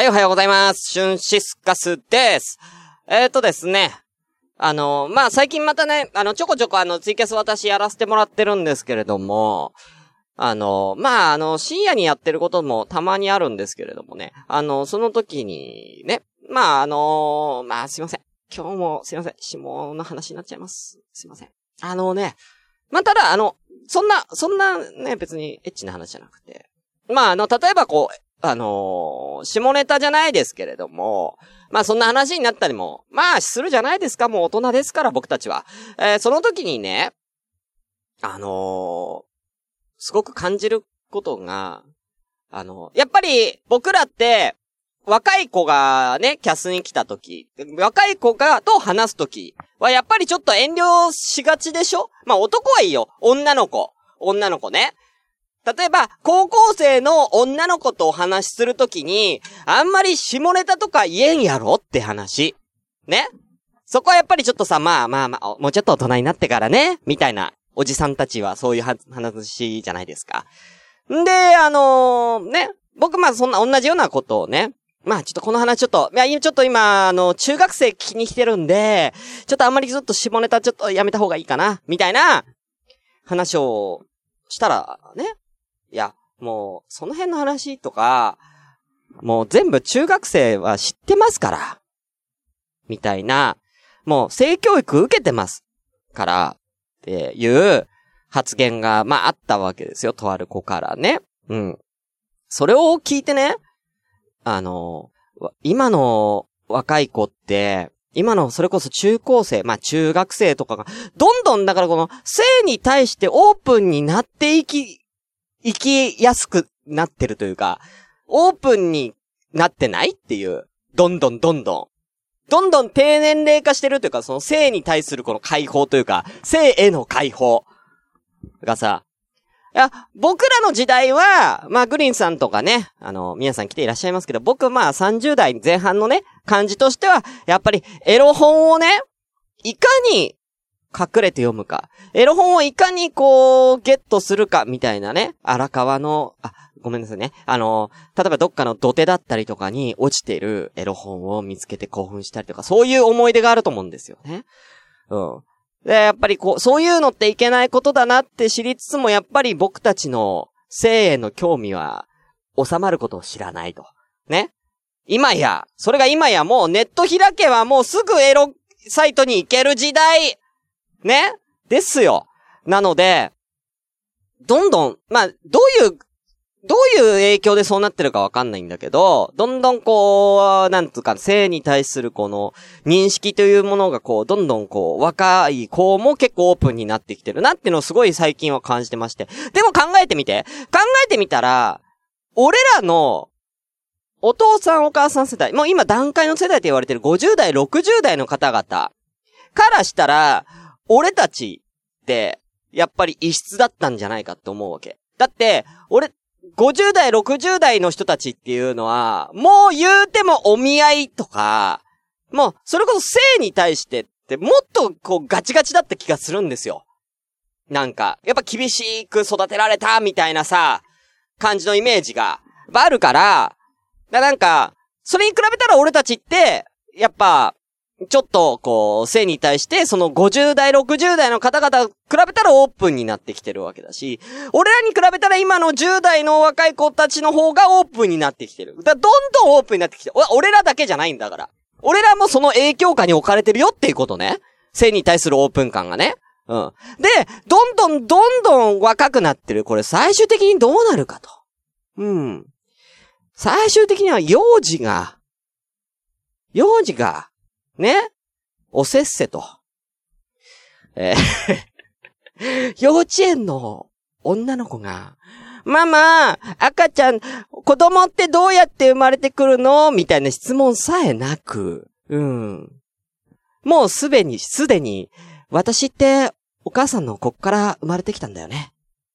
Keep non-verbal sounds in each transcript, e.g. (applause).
はい、おはようございます。シュンシスカスです。えーとですね。あの、まあ、最近またね、あの、ちょこちょこあの、ツイキャス私やらせてもらってるんですけれども、あの、まあ、あの、深夜にやってることもたまにあるんですけれどもね。あの、その時にね、まあ、あのまあ、すいません。今日もすいません。下の話になっちゃいます。すいません。あのね、まあ、ただ、あの、そんな、そんなね、別にエッチな話じゃなくて。まあ、あの、例えばこう、あのー下ネタじゃないですけれども、まあそんな話になったりも、まあするじゃないですか、もう大人ですから僕たちは。えーその時にね、あのーすごく感じることが、あのやっぱり僕らって、若い子がね、キャスに来た時、若い子が、と話す時はやっぱりちょっと遠慮しがちでしょ？まあ男はいいよ。女の子。女の子ね。例えば、高校生の女の子とお話しするときに、あんまり下ネタとか言えんやろって話。ね？そこはやっぱりちょっとさ、まあまあまあ、もうちょっと大人になってからね、みたいな、おじさんたちはそういう話じゃないですか。んで、あのね、僕まあそんな同じようなことをね、まあちょっとこの話ちょっと、いや、ちょっと今、あの、中学生聞きに来てるんで、ちょっとあんまりちょっと下ネタちょっとやめた方がいいかな、みたいな、話をしたら、ね、いや、もう、その辺の話とか、もう全部中学生は知ってますから。みたいな、もう性教育受けてますから、っていう発言が、まああったわけですよ。とある子からね。うん。それを聞いてね、あの、今の若い子って、今のそれこそ中高生、まあ中学生とかが、どんどんだからこの性に対してオープンになっていき、生きやすくなってるというか、オープンになってないっていう。どんどんどんどん。どんどん低年齢化してるというか、その性に対するこの解放というか、性への解放がさ、いや、僕らの時代は、まあ、グリーンさんとかね、あの、皆さん来ていらっしゃいますけど、僕、まあ、30代前半のね、感じとしては、やっぱり、エロ本をね、いかに隠れて読むか。エロ本をいかにこう、ゲットするか、みたいなね。荒川の、あ、ごめんなさいね。あの、例えばどっかの土手だったりとかに落ちてるエロ本を見つけて興奮したりとか、そういう思い出があると思うんですよね。うん。で、やっぱりこう、そういうのっていけないことだなって知りつつも、やっぱり僕たちの性への興味は収まることを知らないと。ね。今や、それが今やもうネット開けばもうすぐエロサイトに行ける時代ねですよ。なので、どんどん、まあ、どういう、どういう影響でそうなってるかわかんないんだけど、どんどんこう、なんつうか、性に対するこの認識というものがこう、どんどんこう、若い子も結構オープンになってきてるなっていうのをすごい最近は感じてまして。でも考えてみて。考えてみたら、俺らの、お父さんお母さん世代、もう今段階の世代と言われてる50代、60代の方々からしたら、俺たちって、やっぱり異質だったんじゃないかって思うわけ。だって、俺、50代、60代の人たちっていうのは、もう言うてもお見合いとか、もう、それこそ性に対してって、もっとこうガチガチだった気がするんですよ。なんか、やっぱ厳しく育てられたみたいなさ、感じのイメージが、あるから、だなんか、それに比べたら俺たちって、やっぱ、ちょっと、こう、性に対して、その50代、60代の方々比べたらオープンになってきてるわけだし、俺らに比べたら今の10代の若い子たちの方がオープンになってきてる。だからどんどんオープンになってきてる。俺らだけじゃないんだから。俺らもその影響下に置かれてるよっていうことね。性に対するオープン感がね。うん。で、どんどんどんどん若くなってる。これ最終的にどうなるかと。うん。最終的には幼児が、幼児が、ねおせっせと。えー (laughs) 幼稚園の女の子が、ママ、赤ちゃん、子供ってどうやって生まれてくるの？みたいな質問さえなく、うん。もうすでに、すでに、私ってお母さんのこっから生まれてきたんだよね。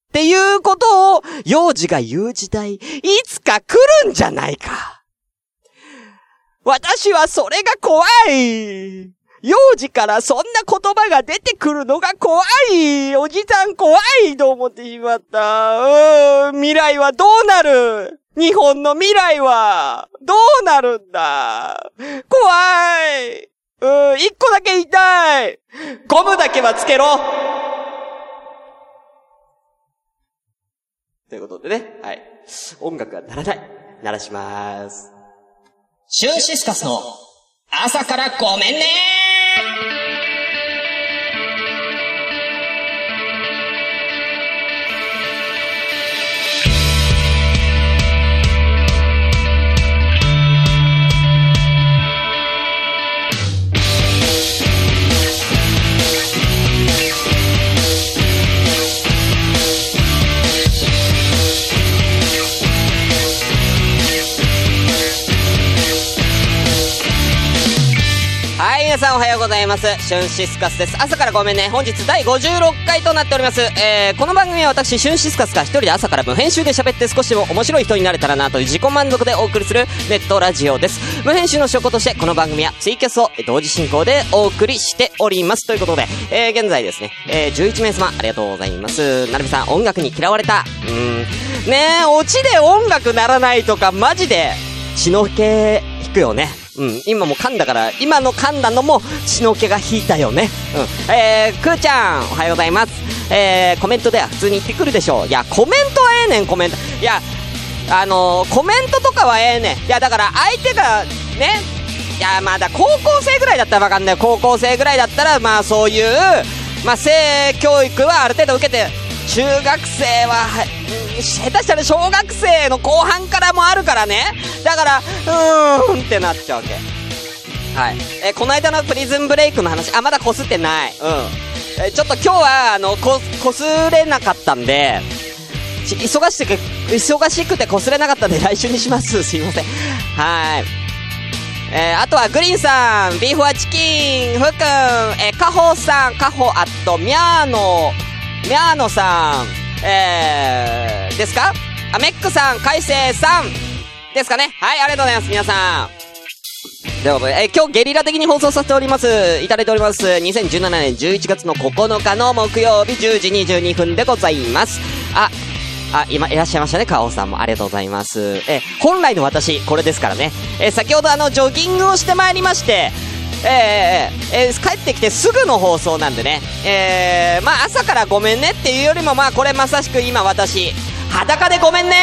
っていうことを、幼児が言う時代、いつか来るんじゃないか。私はそれが怖い。幼児からそんな言葉が出てくるのが怖い。おじさん怖いと思ってしまった。うーん、未来はどうなる？日本の未来は、どうなるんだ？怖い。うん、一個だけ言いたい。ゴムだけはつけろ。ということでね、はい。音楽が鳴らない。鳴らしまーす。シュンシスカスの朝からごめんね皆さんおはようございます。シュンシスカスです。朝からごめんね。本日第56回となっております。えー、この番組は私、シュンシスカスが一人で朝から無編集で喋って少しでも面白い人になれたらなという自己満足でお送りするネットラジオです。無編集の証拠として、この番組はツイキャスを同時進行でお送りしております。ということで、えー、現在ですね、えー、11名様ありがとうございます。なるみさん、音楽に嫌われた。うーん。ねえ、オチで音楽ならないとか、マジで、血の気引くよね。うん、今も噛んだから、今の噛んだのも血の気が引いたよね。うん。えー、くーちゃん、おはようございます。えー、コメントでは普通に言ってくるでしょう。いや、コメントはええねん、コメント。いや、あのー、コメントとかはええねん。いや、だから相手が、ね、いや、まだ高校生ぐらいだったらわかんない。高校生ぐらいだったら、まあそういう、まあ性教育はある程度受けて、中学生は、下手したら小学生の後半からもあるからね。だから、うーんってなっちゃうわけ。はい。えこの間のプリズンブレイクの話、あ、まだこすってない。うん。えちょっと今日は、あの、こ、こすれなかったんで、忙しく、忙しくてこすれなかったんで来週にします。すいません。はい。えー、あとはグリーンさん、ビーフはチキン、ふくん、えー、カホさん、カホアット、ミャーノ、ミャーノさん、えー、ですか？あ、メックさん、海星さん、ですかね？はい、ありがとうございます、皆さん。ということで、え今日ゲリラ的に放送させております。いただいております。2017年11月の9日の木曜日10時22分でございます。あ、あ、今、いらっしゃいましたね、カオさんも。ありがとうございます。え、本来の私、これですからね。え、先ほどあの、ジョギングをしてまいりまして、えーえーえ帰ってきてすぐの放送なんでね。えー、まあ朝からごめんねっていうよりも、まあこれまさしく今私、裸でごめんね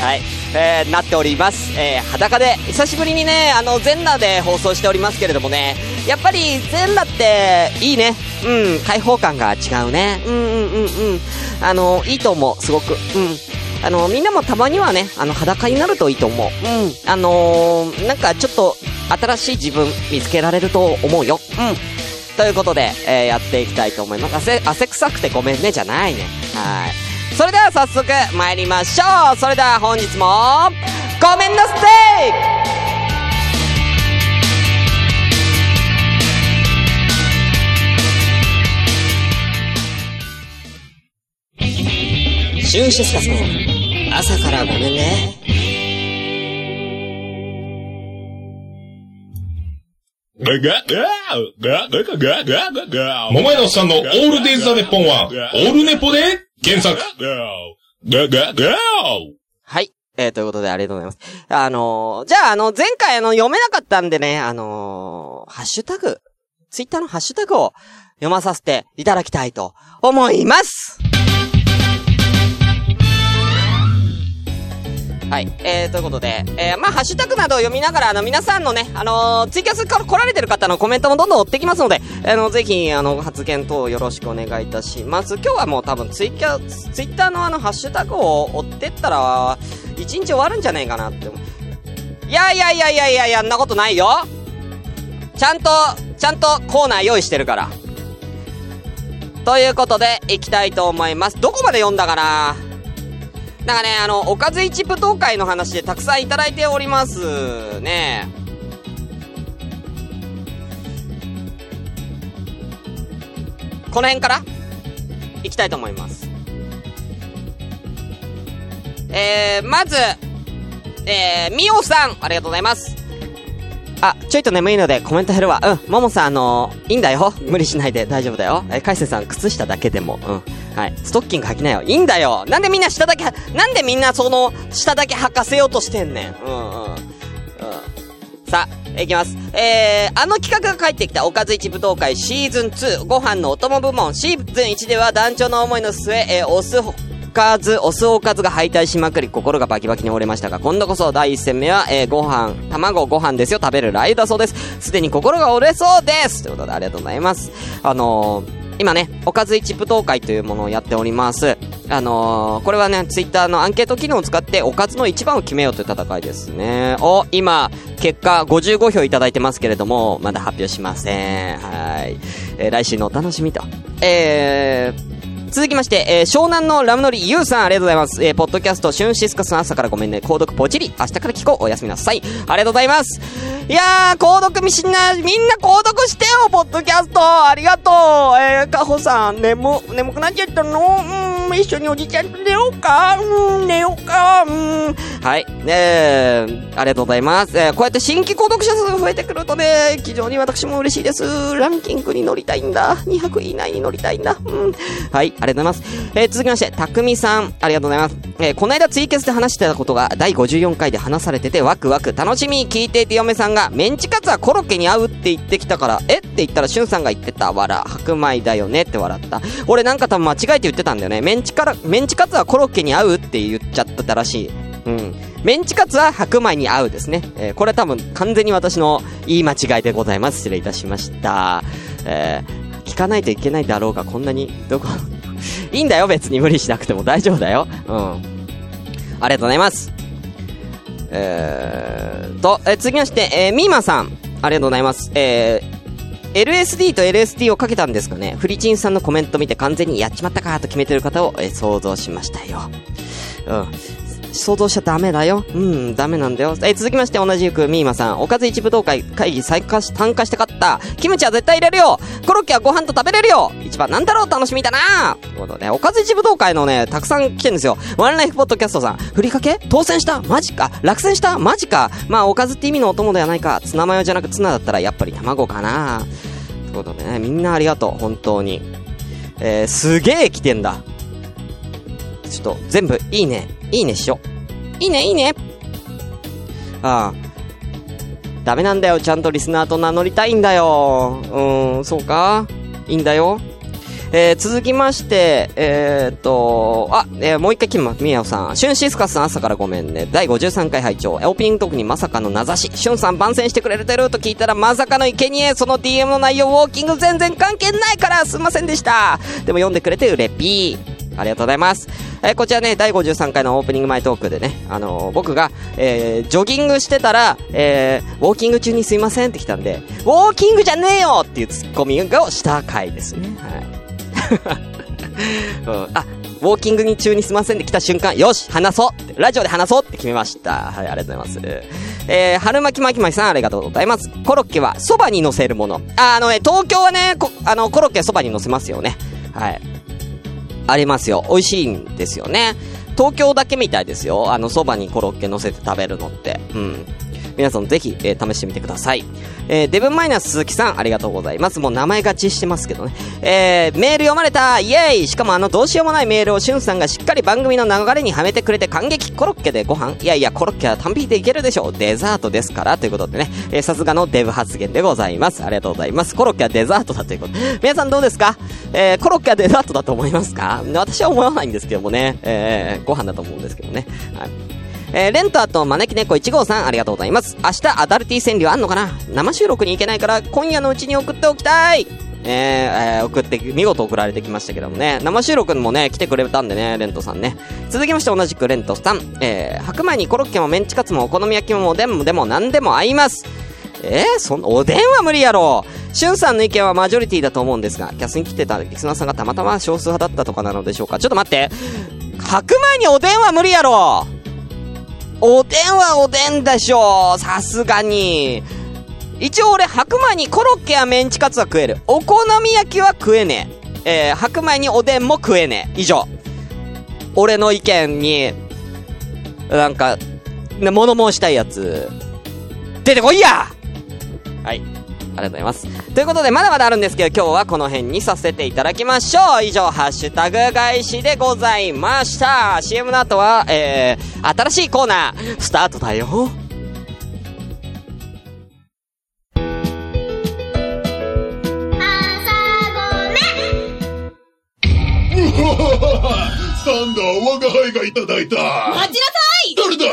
はい。えー、なっております。えー、裸で、久しぶりにね、あの、全裸で放送しておりますけれどもね、やっぱり全裸って、いいね。うん、開放感が違うね。うんうんうんうん。あの、いいと思う、すごく。うん。あの、みんなもたまにはね、あの、裸になるといいと思う。うん。あのー、なんかちょっと、新しい自分見つけられると思うよ。うん。ということで、えーやっていきたいと思います。汗、汗臭くてごめんね、じゃないね。はい。それでは早速参りましょうそれでは本日も、ごめんなステ終始ンシス朝からごめんね。桃屋のおっさんのオールデイ・ザ・ネッポンは、オールネポで原作。はい。えー、ということで、ありがとうございます。あのー、じゃあ、あの、前回、あの、読めなかったんでね、あのー、ハッシュタグ、ツイッターのハッシュタグを読まさせていただきたいと思います。はい。えー、ということで、えー、まあ、ハッシュタグなどを読みながら、あの、皆さんのね、あのーツイキャスから来られてる方のコメントもどんどん追ってきますので、あの、ぜひ、あの、発言等よろしくお願いいたします。今日はもう多分ツイキャス、ツイッターのあの、ハッシュタグを追ってったら、一日終わるんじゃないかなって思う。いやいやいやいやいやいや、んなことないよちゃんと、ちゃんとコーナー用意してるから。ということで、行きたいと思います。どこまで読んだかな？なんかね、あの、おかず一舞踏会の話でたくさんいただいておりますね。この辺から行きたいと思います。えー、まず、えー、みおさん、ありがとうございます。あ、ちょいと眠いのでコメント減るわ。うん、ももさん、あのーいいんだよ。無理しないで大丈夫だよ。えー、かいせさん、靴下だけでも。うん。はい。ストッキング履きなよ。いいんだよ。なんでみんな下だけ、なんでみんなその、下だけ履かせようとしてんねん。うんうん。さあ、いきます。えー、あの企画が帰ってきたおかず一舞踏会シーズン2ご飯のお供部門シーズン1では団長の思いの末、えー、お酢おかず、お酢おかずが敗退しまくり心がバキバキに折れましたが、今度こそ第一戦目は、えー、ご飯、卵ご飯ですよ、食べるライだそうです。すでに心が折れそうですということでありがとうございます。あのー、今ね、おかず一部東海というものをやっております。あのー、これはね、ツイッターのアンケート機能を使って、おかずの一番を決めようという戦いですね。お、今、結果55票いただいてますけれども、まだ発表しません。はい。えー来週のお楽しみと。えー、続きまして、えー湘南のラムノリユウさん、ありがとうございます。えーポッドキャスト、シュンシスカスの朝からごめんね、購読ポチリ。明日から聞こう。おやすみなさい。ありがとうございます。いやー、購読みしんな、みんな購読してよ、ポッドキャスト。ありがとう。えー、カホさん、眠、眠くなっちゃったの？うん、一緒におじちゃんと寝ようかうん、寝ようかうん。はい。えー、ありがとうございます。えー、こうやって新規購読者数が増えてくるとね、非常に私も嬉しいです。ランキングに乗りたいんだ。200位以内に乗りたいんだ。うん。はい、ありがとうございます。えー、続きまして、たくみさん、ありがとうございます。えー、この間ツイキャスで話してたことが第54回で話されててワクワク楽しみ聞いていて嫁さんがメンチカツはコロッケに合うって言ってきたから、え？って言ったらしゅんさんが言ってた。わら、白米だよね？って笑った。俺なんか多分間違えて言ってたんだよね。メンチから、メンチカツはコロッケに合うって言っちゃってたらしい。うん。メンチカツは白米に合うですね。えーこれ多分完全に私の言い間違いでございます。失礼いたしました。えー聞かないといけないだろうが、こんなに、どこ、(laughs) いいんだよ、別に無理しなくても大丈夫だよ。うん。ありがとうございます。えーと、えー続きまして、えー、ミーマさん、ありがとうございます。えー、LSD と LSD をかけたんですかねフリチンさんのコメント見て完全にやっちまったかと決めてる方を、え想像しましたよ。うん。想像しちゃダメだよ。うん、ダメなんだよ。えー続きまして同じくミーマさん。おかず一武道会会議参加し、参加して勝った。キムチは絶対入れるよコロッケはご飯と食べれるよ一番なんだろう楽しみだなということで、おかず一武道会のね、たくさん来てるんですよ。ワンライフポッドキャストさん。ふりかけ？当選した？マジか？落選した？マジか？まあ、おかずって意味のお供ではないか。ツナマヨじゃなくツナだったらやっぱり卵かなということでね、みんなありがとう。本当に。えー、すげえ来てんだ。ちょっと、全部、いいね。いいねしよ。いいね、いいね。ああ。ダメなんだよ。ちゃんとリスナーと名乗りたいんだよ。うーん、そうか？いいんだよ。えー、続きまして、えー、っと、あ、えー、もう一回来ま、みやおさん。シュンシスカスさん朝からごめんね。第53回拝聴オープニングトークにまさかの名指し。シュンさん番宣してくれてると聞いたらまさかの生贄その DM の内容ウォーキング全然関係ないからすいませんでした。でも読んでくれてうれぴー。ありがとうございます。えーこちらね、第53回のオープニング前トークでね、あのー僕が、えージョギングしてたら、えーウォーキング中にすいませんって来たんで、ウォーキングじゃねえよっていうツッコミをした回ですね。はい。(laughs) うん、あ、ウォーキングに中にすいませんで来た瞬間、よし話そうラジオで話そうって決めました。はい、ありがとうございます。えー、春巻き巻き巻きさんありがとうございます。コロッケはそばに乗せるもの。あ、あのね、東京はね、あの、コロッケそばに乗せますよね。はい。ありますよ。美味しいんですよね。東京だけみたいですよ。あの、そばにコロッケ乗せて食べるのって。うん。皆さんぜひ、えー試してみてください。えーデブマイナス鈴木さん、ありがとうございます。もう名前勝ちしてますけどね。えーメール読まれたイエーイしかもあの、どうしようもないメールをしゅんさんがしっかり番組の流れにはめてくれて感激コロッケでご飯いやいや、コロッケは単品でいけるでしょう。デザートですから。ということでね、えーさすがのデブ発言でございます。ありがとうございます。コロッケはデザートだということ。皆さんどうですか？えーコロッケはデザートだと思いますか？私は思わないんですけどもね。えーご飯だと思うんですけどね。はい。えーレンターと招き猫1号さん、ありがとうございます。明日、アダルティ川柳あんのかな？生収録に行けないから、今夜のうちに送っておきたいえーえー送って、見事送られてきましたけどもね。生収録もね、来てくれたんでね、レントさんね。続きまして同じくレントさん。えー白米にコロッケもメンチカツもお好み焼きもおでんもでも何でも合います。えー、そんおでんは無理やろしゅんさんの意見はマジョリティだと思うんですが、キャスに来てたリスナーさんがたまたま少数派だったとかなのでしょうか。ちょっと待って。白米におでんは無理やろおでんはおでんでしょさすがに。一応俺、白米にコロッケやメンチカツは食える。お好み焼きは食えねえ。えー、白米におでんも食えねえ。以上。俺の意見に、なんか、ね物申したいやつ、出てこいやはい。りがとうございます。ということで、まだまだあるんですけど、今日はこの辺にさせていただきましょう。以上、ハッシュタグ返しでございました。CM の後は、えー、新しいコーナー、スタートだよ。サンダー、我が輩がいただいた。待ちなさい誰だ？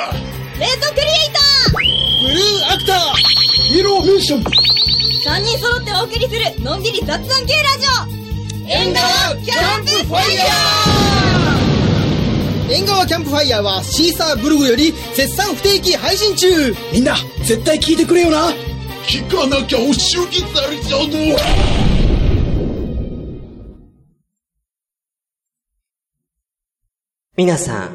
レッドクリエイターブルーアクターイエローフェッションー !3 人揃ってお送りするのんびり雑談系ラジオ縁側キャンプファイヤ縁側キャンプファイヤーはシーサーブログより絶賛不定期配信中みんな絶対聞いてくれよな聞かなきゃお仕置きされちゃうぞ。皆さん、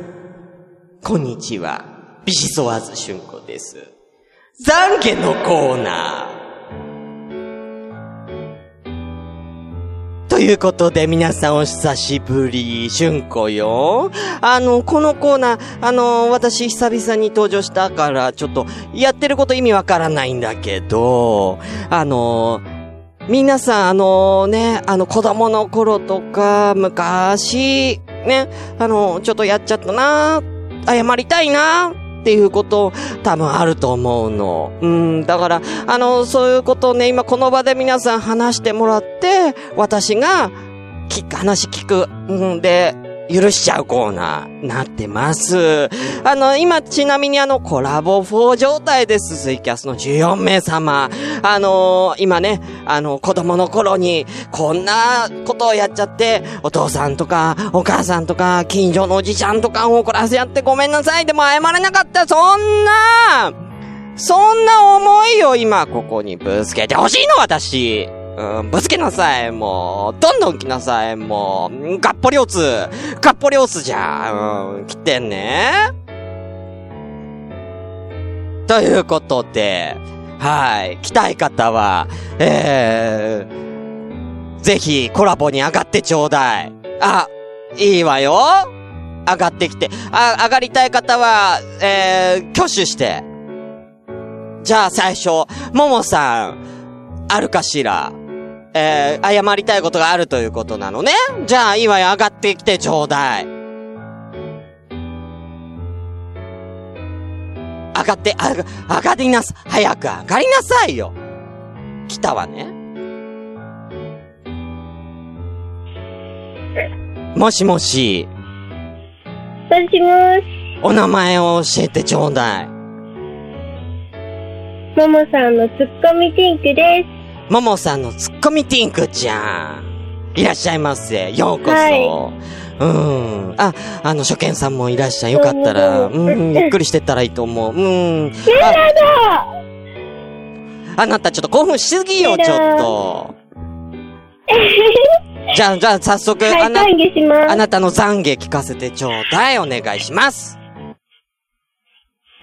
こんにちは。ビシソワーズ春子です。懺悔のコーナー。ということで、皆さんお久しぶり、春子よ。あの、このコーナー、あの、私久々に登場したから、ちょっと、やってること意味わからないんだけど、あの、皆さん、あのね、あの子供の頃とか、昔、ね、あの、ちょっとやっちゃったな、謝りたいな、っていうこと、多分あると思うの。うん、だから、あの、そういうことをね、今この場で皆さん話してもらって、私が、聞く、話聞く、うんで、許しちゃうコーナー、なってます。あの、今、ちなみにあの、コラボ4状態です。ツイキャスの14名様。あの今ね、あの、子供の頃に、こんなことをやっちゃって、お父さんとか、お母さんとか、近所のおじちゃんとかを怒らせやってごめんなさい。でも謝れなかった。そんな、そんな思いを今、ここにぶつけてほしいの、私。うん、ぶつけなさい、もう。どんどん来なさい、もう。がっぽりおつ。がっぽりおつじゃ。うん、来てね。ということで、はい。来たい方は、えー、ぜひコラボに上がってちょうだい。あ、いいわよ。上がってきて。あ、上がりたい方は、えー、挙手して。じゃあ最初、ももさん、あるかしら？えー、謝りたいことがあるということなのね。じゃあ、いいわよ、上がってきてちょうだい。上がって、あが、上がりなさ、早く上がりなさいよ。来たわね。もしもし、もしもし、お名前を教えてちょうだい。ももさんのツッコミティンクです。ももさんのツッコミティンクちゃん。いらっしゃいませ。ようこそ。はうん。あ、あの、初見さんもいらっしゃい。よかったら、うん、ゆっくりしてったらいいと思う。うん。あ、あなたちょっと興奮しすぎよ、ちょっと。(laughs) じゃあ、じゃあ、早速、はい、あな。あなたの懺悔聞かせてちょうだい。お願いします。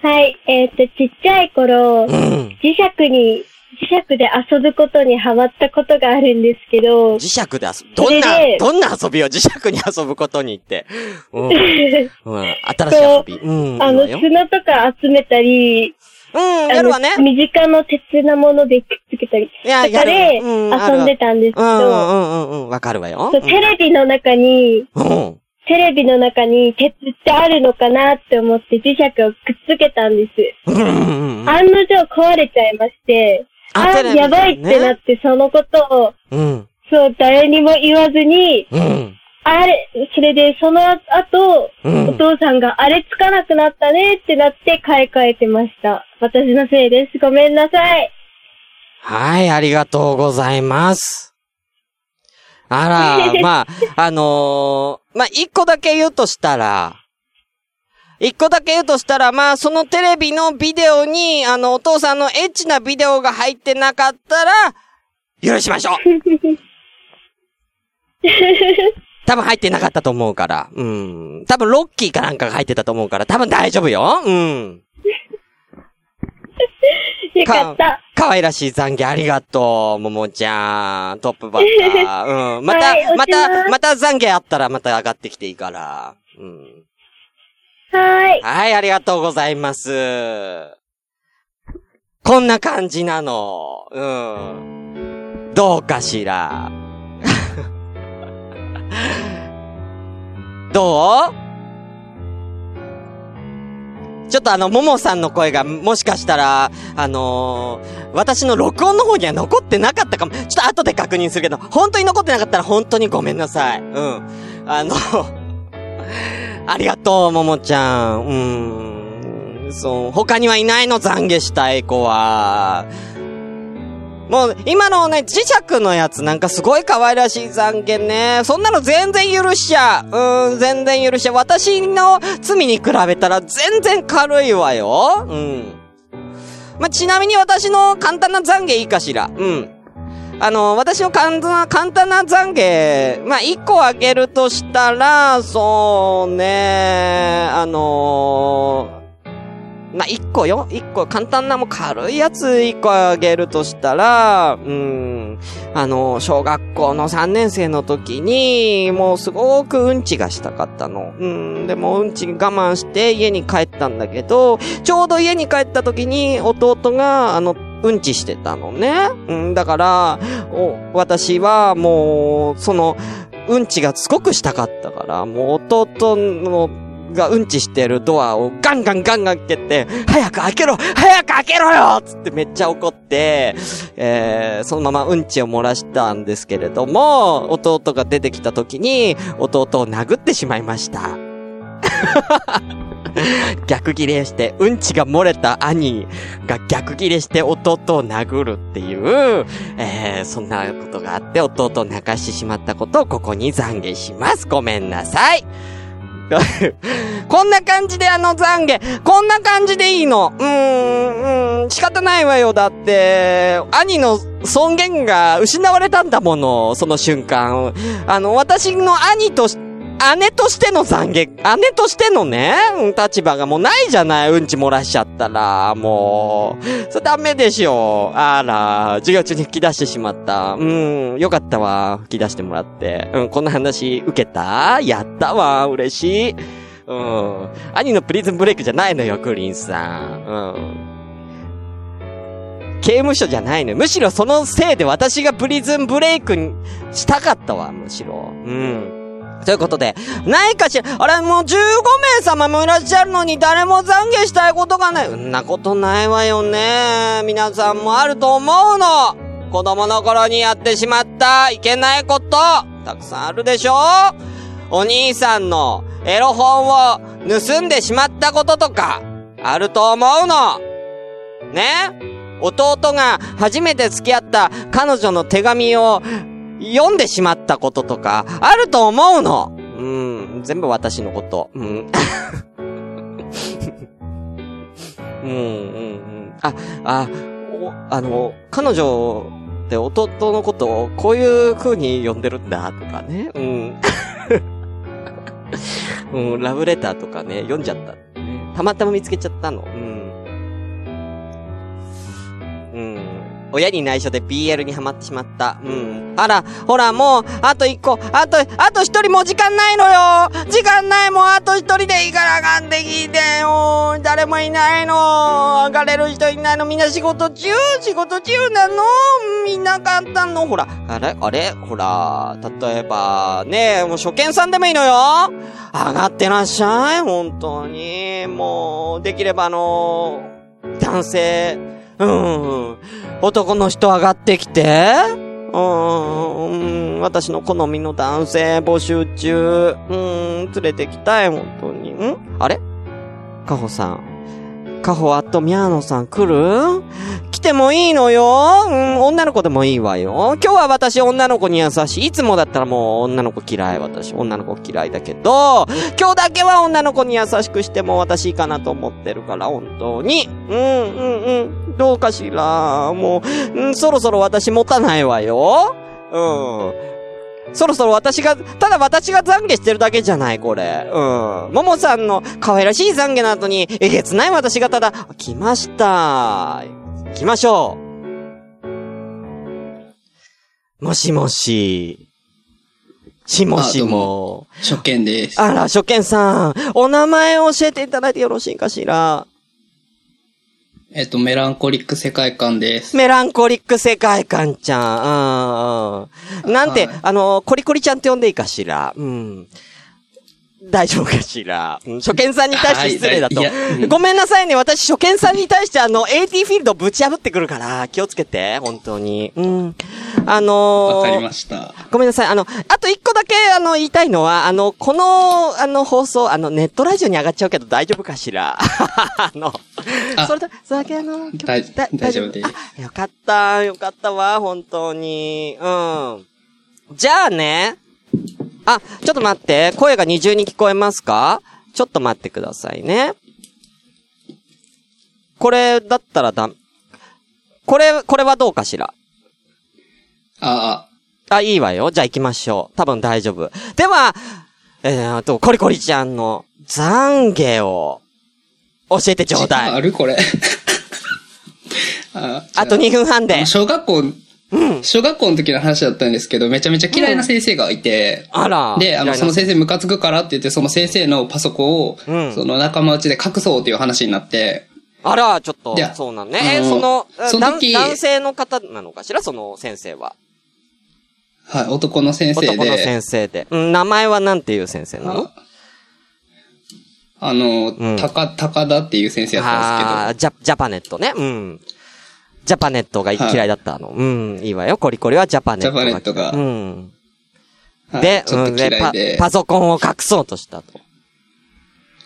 はい、えっ、と、ちっちゃい頃、うん。磁石に、磁石で遊ぶことにハマったことがあるんですけど、磁石で遊ぶ。どんなどんな遊びを磁石に遊ぶことにって。(laughs) うん。うん。新しい遊び。うん。あの、砂とか集めたり、うん、やるわね。身近な鉄なものでくっつけたり、いや、やるで遊んでたんですけうん、うど、ん、うん、うん、わかるわよ。テレビの中に、うん。テレビの中に鉄ってあるのかなって思って磁石をくっつけたんです。うん。案の定壊れちゃいまして、あテレビやばいってなって、そのことを、うん、そう、誰にも言わずに、うん、あれ、それで、その後、うんお父さんが、あれつかなくなったねってなって買い替えてました。私のせいです。ごめんなさい。はい、ありがとうございます。あら、(laughs) まあ、あのーまあ、一個だけ言うとしたら、一個だけ言うとしたら、まあ、そのテレビのビデオに、あの、お父さんのエッチなビデオが入ってなかったら、許しましょう (laughs) 多分入ってなかったと思うから。うん。多分ロッキーかなんかが入ってたと思うから、多分大丈夫よ。うん。よかった。可愛らしい懺悔ありがとう、ももちゃん。トップバッター。うん。また、はいまた、また懺悔あったらまた上がってきていいから。うん。はい。はい、ありがとうございます。こんな感じなの。うん。どうかしら。(laughs) どう？ちょっとあの、ももさんの声が、もしかしたら、あのー、私の録音の方には残ってなかったかも。ちょっと後で確認するけど、本当に残ってなかったら本当にごめんなさい。うん。あの、ありがとう、ももちゃん。うーん。そう、他にはいないの、懺悔したい子は。もう、今のね、磁石のやつなんかすごい可愛らしい懺悔ね。そんなの全然許しちゃう。うん、全然許しちゃう。私の罪に比べたら全然軽いわよ。うん。ま、ちなみに私の簡単な懺悔いいかしら。うん。あの、私の簡単な、簡単な懺悔、まあ、一個あげるとしたら、そうね、あのまあ、一個よ。一個、簡単なもう軽いやつ一個あげるとしたら、うん、あの、小学校の3年生の時に、もうすごくうんちがしたかったの。うん、でもうんち我慢して家に帰ったんだけど、ちょうど家に帰った時に弟が、あの、うんちしてたのね。うん、だから、私はもう、その、うんちがすごくしたかったから、もう弟の、がうんちしてるドアをガンガンガンガン蹴って、早く開けろ早く開けろよつってめっちゃ怒って、えー、そのままうんちを漏らしたんですけれども、弟が出てきた時に、弟を殴ってしまいました。(laughs) 逆ギレして、うんちが漏れた兄が逆ギレして弟を殴るっていう、えー、そんなことがあって弟を泣かしてしまったことをここに懺悔します。ごめんなさい。(laughs) こんな感じであの懺悔、こんな感じでいいの。うーん、仕方ないわよ。だって、兄の尊厳が失われたんだもの、その瞬間。あの、私の兄とし、姉としての懺悔、姉としてのね、立場がもうないじゃない。うんち漏らしちゃったら、もう。それダメでしょ。あら、授業中に吹き出してしまった。うん、よかったわ。吹き出してもらって。うん、こんな話受けた？やったわ。嬉しい。うん。兄のプリズンブレイクじゃないのよ、クリンさん。うん。刑務所じゃないのよ。むしろそのせいで私がプリズンブレイクにしたかったわ、むしろ。うん。ということで、ないかしら、あれ、もう15名様もいらっしゃるのに誰も懺悔したいことがない。そんなことないわよね。皆さんもあると思うの。子供の頃にやってしまったいけないこと、たくさんあるでしょお兄さんのエロ本を盗んでしまったこととか、あると思うの。ね？弟が初めて付き合った彼女の手紙を読んでしまったこととか、あると思うの。うん、全部私のこと。うん。(laughs) うん、うん、うん。あ、あ、お、あの、彼女って弟のことをこういう風に呼んでるんだ、とかね。うん。(laughs) うん、ラブレターとかね、読んじゃった、たまたま見つけちゃったの。うん。親に内緒で BL にハマってしまった。うん。あら、ほら、もう、あと一個、あと、あと一人もう時間ないのよ。時間ないもうあと一人でいいからあかんで聞いてよ。誰もいないの。上がれる人いないの。みんな仕事中仕事中なの。みんな簡単の。ほら、あれ？あれ？ほら、例えば、ねえ、もう初見さんでもいいのよ。上がってらっしゃい本当に。もう、できればあの、男性、うん。男の人上がってきて。うん、うん私の好みの男性募集中。うん、連れてきたい、本当に。ん？あれ？カホさん。カホあとミャーノさん来る？来てもいいのよ。うん、女の子でもいいわよ。今日は私女の子に優しい。いつもだったらもう女の子嫌い。私女の子嫌いだけど、今日だけは女の子に優しくしても私いいかなと思ってるから、本当に。うん、うん、うん。どうかしら。もう、うん、そろそろ私持たないわよ。うん。そろそろ私が、ただ私が懺悔してるだけじゃない、これ。うん。ももさんの可愛らしい懺悔の後に、えげつない私がただ、来ました。行きましょう。もしもし。しもしあどうも。初見です。あら、初見さん。お名前を教えていただいてよろしいかしら。えっと、メランコリック世界観です。メランコリック世界観ちゃん。うん、うん。なんて、はいあの、コリコリちゃんって呼んでいいかしら。うん。大丈夫かしら。うん初見さんに対して失礼だと。ごめんなさいね。私、初見さんに対してあの、AT フィールドぶち破ってくるから、気をつけて。本当に。うん。あのーわかりました。ごめんなさい。あの、あと一個だけ、あの、言いたいのは、あの、この、あの、放送、あの、ネットラジオに上がっちゃうけど大丈夫かしら。(laughs) あの、あそれだ、それだけあの、大丈夫ですあよかった、よかったわ、本当に。うん。じゃあね、あ、ちょっと待って、声が二重に聞こえますか？ちょっと待ってくださいね。これだったらだ、これ、これはどうかしら？ああ、いいわよ。じゃあ行きましょう。多分大丈夫。では、えー、あと、コリコリちゃんの懺悔を教えてちあ、ょうだい。ある？これ。(laughs) ああと2分半で。小学校、小学校の時の話だったんですけど、めちゃめちゃ嫌いな先生がいて、あら。で、あの、その先生ムカつくからって言って、その先生のパソコンを、うんその仲間内で隠そうっていう話になって、あら、ちょっとそうなんね。その、その時男男性の方なのかしら？その先生は。はい、男の先生で、男の先生で。うん、名前はなんていう先生なの？ああの、うんたか、高田っていう先生やったんですあージャ、ジャパネットね。うん。ジャパネットが嫌いだったの。うん、いいわよ。コリコリはジャパネットが。ジャパネットがうん。はいで、うんでパパソコンを隠そうとしたと。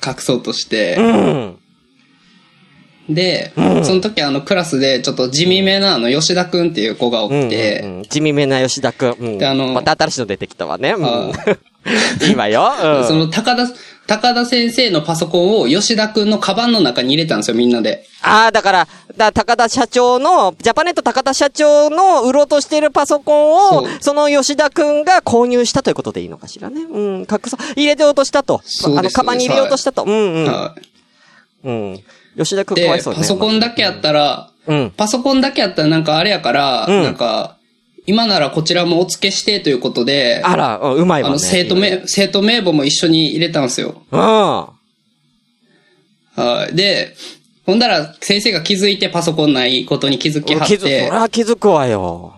隠そうとして、うん。で、その時あのクラスでちょっと地味めなあの吉田くんっていう子がおっうんて、うんうん地味めな吉田くん。うん。であのまた新しいの出てきたわね。うんあ。(laughs) いいわよ。うん。その高田、高田先生のパソコンを吉田くんのカバンの中に入れたんですよ、みんなで。ああ、だから、だ高田社長の、ジャパネット高田社長の売ろうとしているパソコンを、その吉田くんが購入したということでいいのかしらね。うん、隠そう。入れてようとしたと。そうですあの、カバンに入れようとしたと。うんうん。はいうん。吉田くんかわいで、そうね。パソコンだけやったら、うん。パソコンだけやったらなんかあれやから、うんなんか、今ならこちらもお付けしてということで、あら、うんうまいわね。あの、生徒名、生徒名簿も一緒に入れたんですよ。うん。はい。で、ほんだら先生が気づいてパソコンないことに気づきはっ気づ、そてり、ゃ気づくわよ。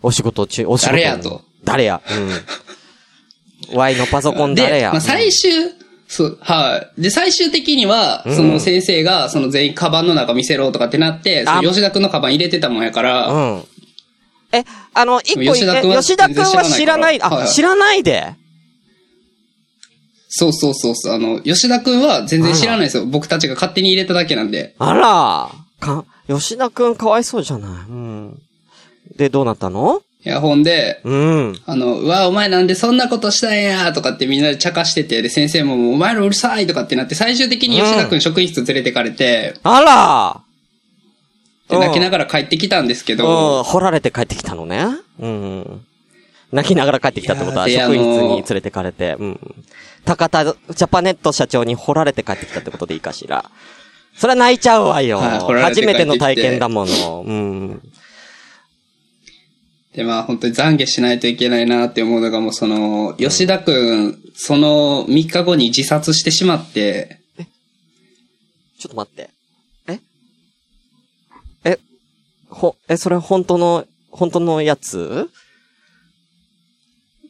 お仕事中、お仕事。誰やと。誰や。うん。Y のパソコン誰で、や。まあ、最終、そう、はい。で、最終的には、その先生が、その全員カバンの中見せろとかってなって、そのあ吉田くんのカバン入れてたもんやから、うん。え、あの、一個吉田君は吉は知らない、あ、はいはい知らないで。そうそうそうそう、あの、吉田くんは全然知らないですよ。僕たちが勝手に入れただけなんで。あら、か、吉田くんかわいそうじゃない。うん。で、どうなったの？いや、ほんで、うん。あの、うわ、お前なんでそんなことしたんやとかってみんなで茶化してて、で、先生ももうお前らうるさいとかってなって、最終的に吉田くん職員室連れてかれて、あらで泣きなががら帰ってきたんですけうん、ど、掘られて帰ってきたのね。うん。泣きながら帰ってきたってことは職員室に連れてかれて、うん。高田ジャパネット社長に掘られて帰ってきたってことでいいかしら。それは泣いちゃうわよ。はて初めての体験だもの。うん。で、まあ本当に懺悔しないといけないなって思うのがもうその、吉田くん、その3日後に自殺してしまって、ちょっと待って。ええ、ほ、え、それ本当の、本当のやつ？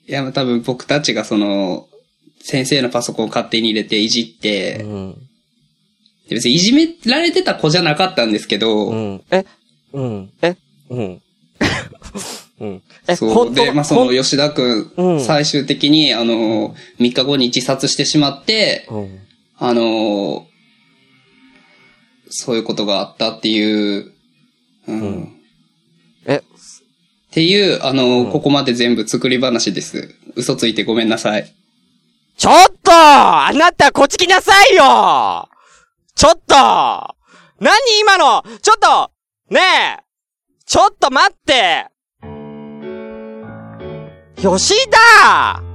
いや、多分僕たちがその、先生のパソコンを勝手に入れていじっうて、ん。で別にいじめられてた子じゃなかったんですけど、うん。え、うん。え、うん。(laughs) うん。え、そう。で、まあその吉田くうんん、最終的に、あの、3日後に自殺してしまって、うん。あの、そういうことがあったっていう、うん。うん。っえ、ていう、あの、うん。ここまで全部作り話です。嘘ついてごめんなさい。ちょっと！あなたこっち来なさいよ！ちょっと！何今の？ちょっと！ねえ！ちょっと待って！吉田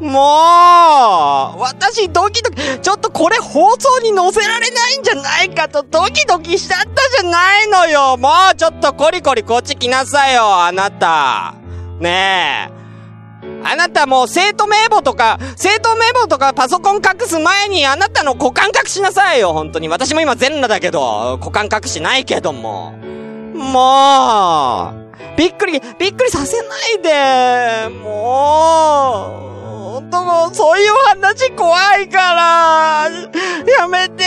もう私ドキドキ、ちょっとこれ放送に載せられないんじゃないかとドキドキしちゃったじゃないのよ。もうちょっとコリコリこっち来なさいよあなた。ねえ。あなたもう生徒名簿とか、生徒名簿とかパソコン隠す前にあなたの股間隠しなさいよ、本当に。私も今全裸だけど、股間隠しないけども。もう、びっくり、びっくりさせないで、もう、っともう、そういう話怖いから、やめて、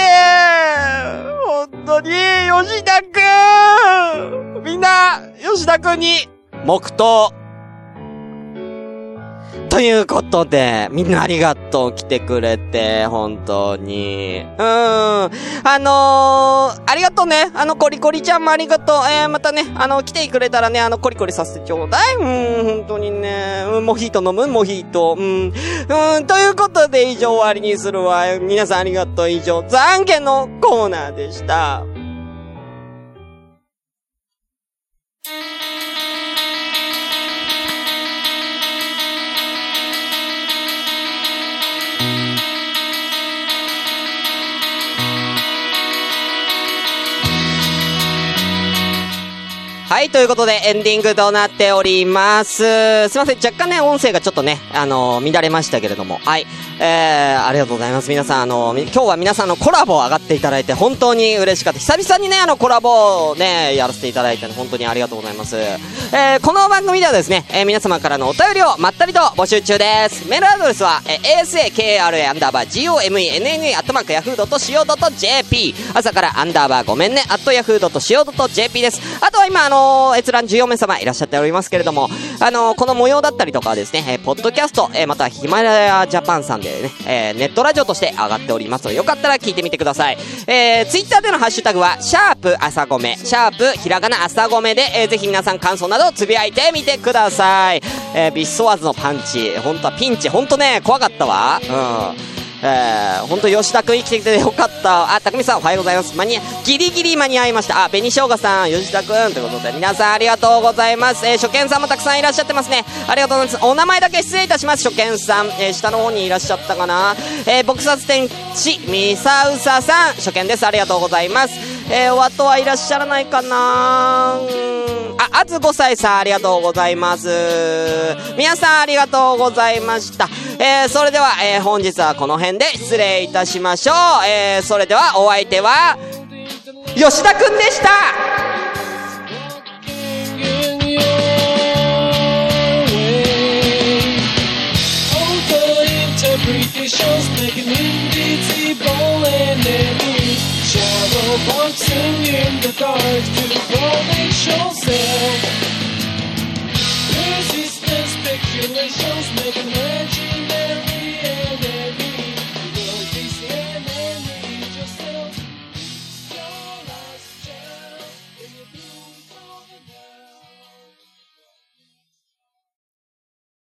本当に、吉田くん。みんな、吉田くんに、黙祷。ということで、みんなありがとう来てくれて、本当に。うーん。あのー、ありがとうね。あの、コリコリちゃんもありがとう。えー、またね、あの、来てくれたらね、あの、コリコリさせてちょうだい。うん、本当にね。うん、モヒート飲む？モヒート。うん。うん、ということで、以上終わりにするわ。皆さんありがとう。以上、懺悔のコーナーでした。はい、ということでエンディングとなっております。すいません、若干ね、音声がちょっとね、あのー乱れましたけれども。はい。えー、ありがとうございます。皆さん、あのー今日は皆さんのコラボ上がっていただいて本当に嬉しかった。久々にね、あの、コラボをね、やらせていただいて本当にありがとうございます。えー、この番組ではですね、えー皆様からのお便りをまったりと募集中です。メールアドレスは、えー、asakra アンダーバー gomenne アットマーク yahoo.co.jp 朝からアンダーバーごめんね、アット yahoo.co.jp です。あとは今、あのー閲覧14名様いらっしゃっておりますけれども、あのーこの模様だったりとかはですね、えーポッドキャスト、えーまたはヒマラヤジャパンさんでね、えーネットラジオとして上がっておりますので、よかったら聞いてみてください。えー、ツイッターでのハッシュタグは、シャープ朝ごめ、シャープひらがな朝ごめで、えーぜひ皆さん感想などをつぶやいてみてください。えービッソワーズのパンチ、本当はピンチ、本当ね、怖かったわ。うん。えー、ほんと吉田くん生きてきてよかった。あ、たくみさんおはようございます。間に、ギリギリ間に合いました。あ、紅生姜さん、吉田くんということで、皆さんありがとうございます。えー、初見さんもたくさんいらっしゃってますね。ありがとうございます。お名前だけ失礼いたします。初見さん、えー、下の方にいらっしゃったかな。えー、撲殺天使、ミサウサさん、初見です。ありがとうございます。えー、お後はいらっしゃらないかなうーんあつさ歳さんありがとうございます。皆さんありがとうございました。えー、それでは、えー、本日はこの辺で失礼いたしましょう。えー、それではお相手は、吉田くんでした were in the dark to the provincial sound. Making magic.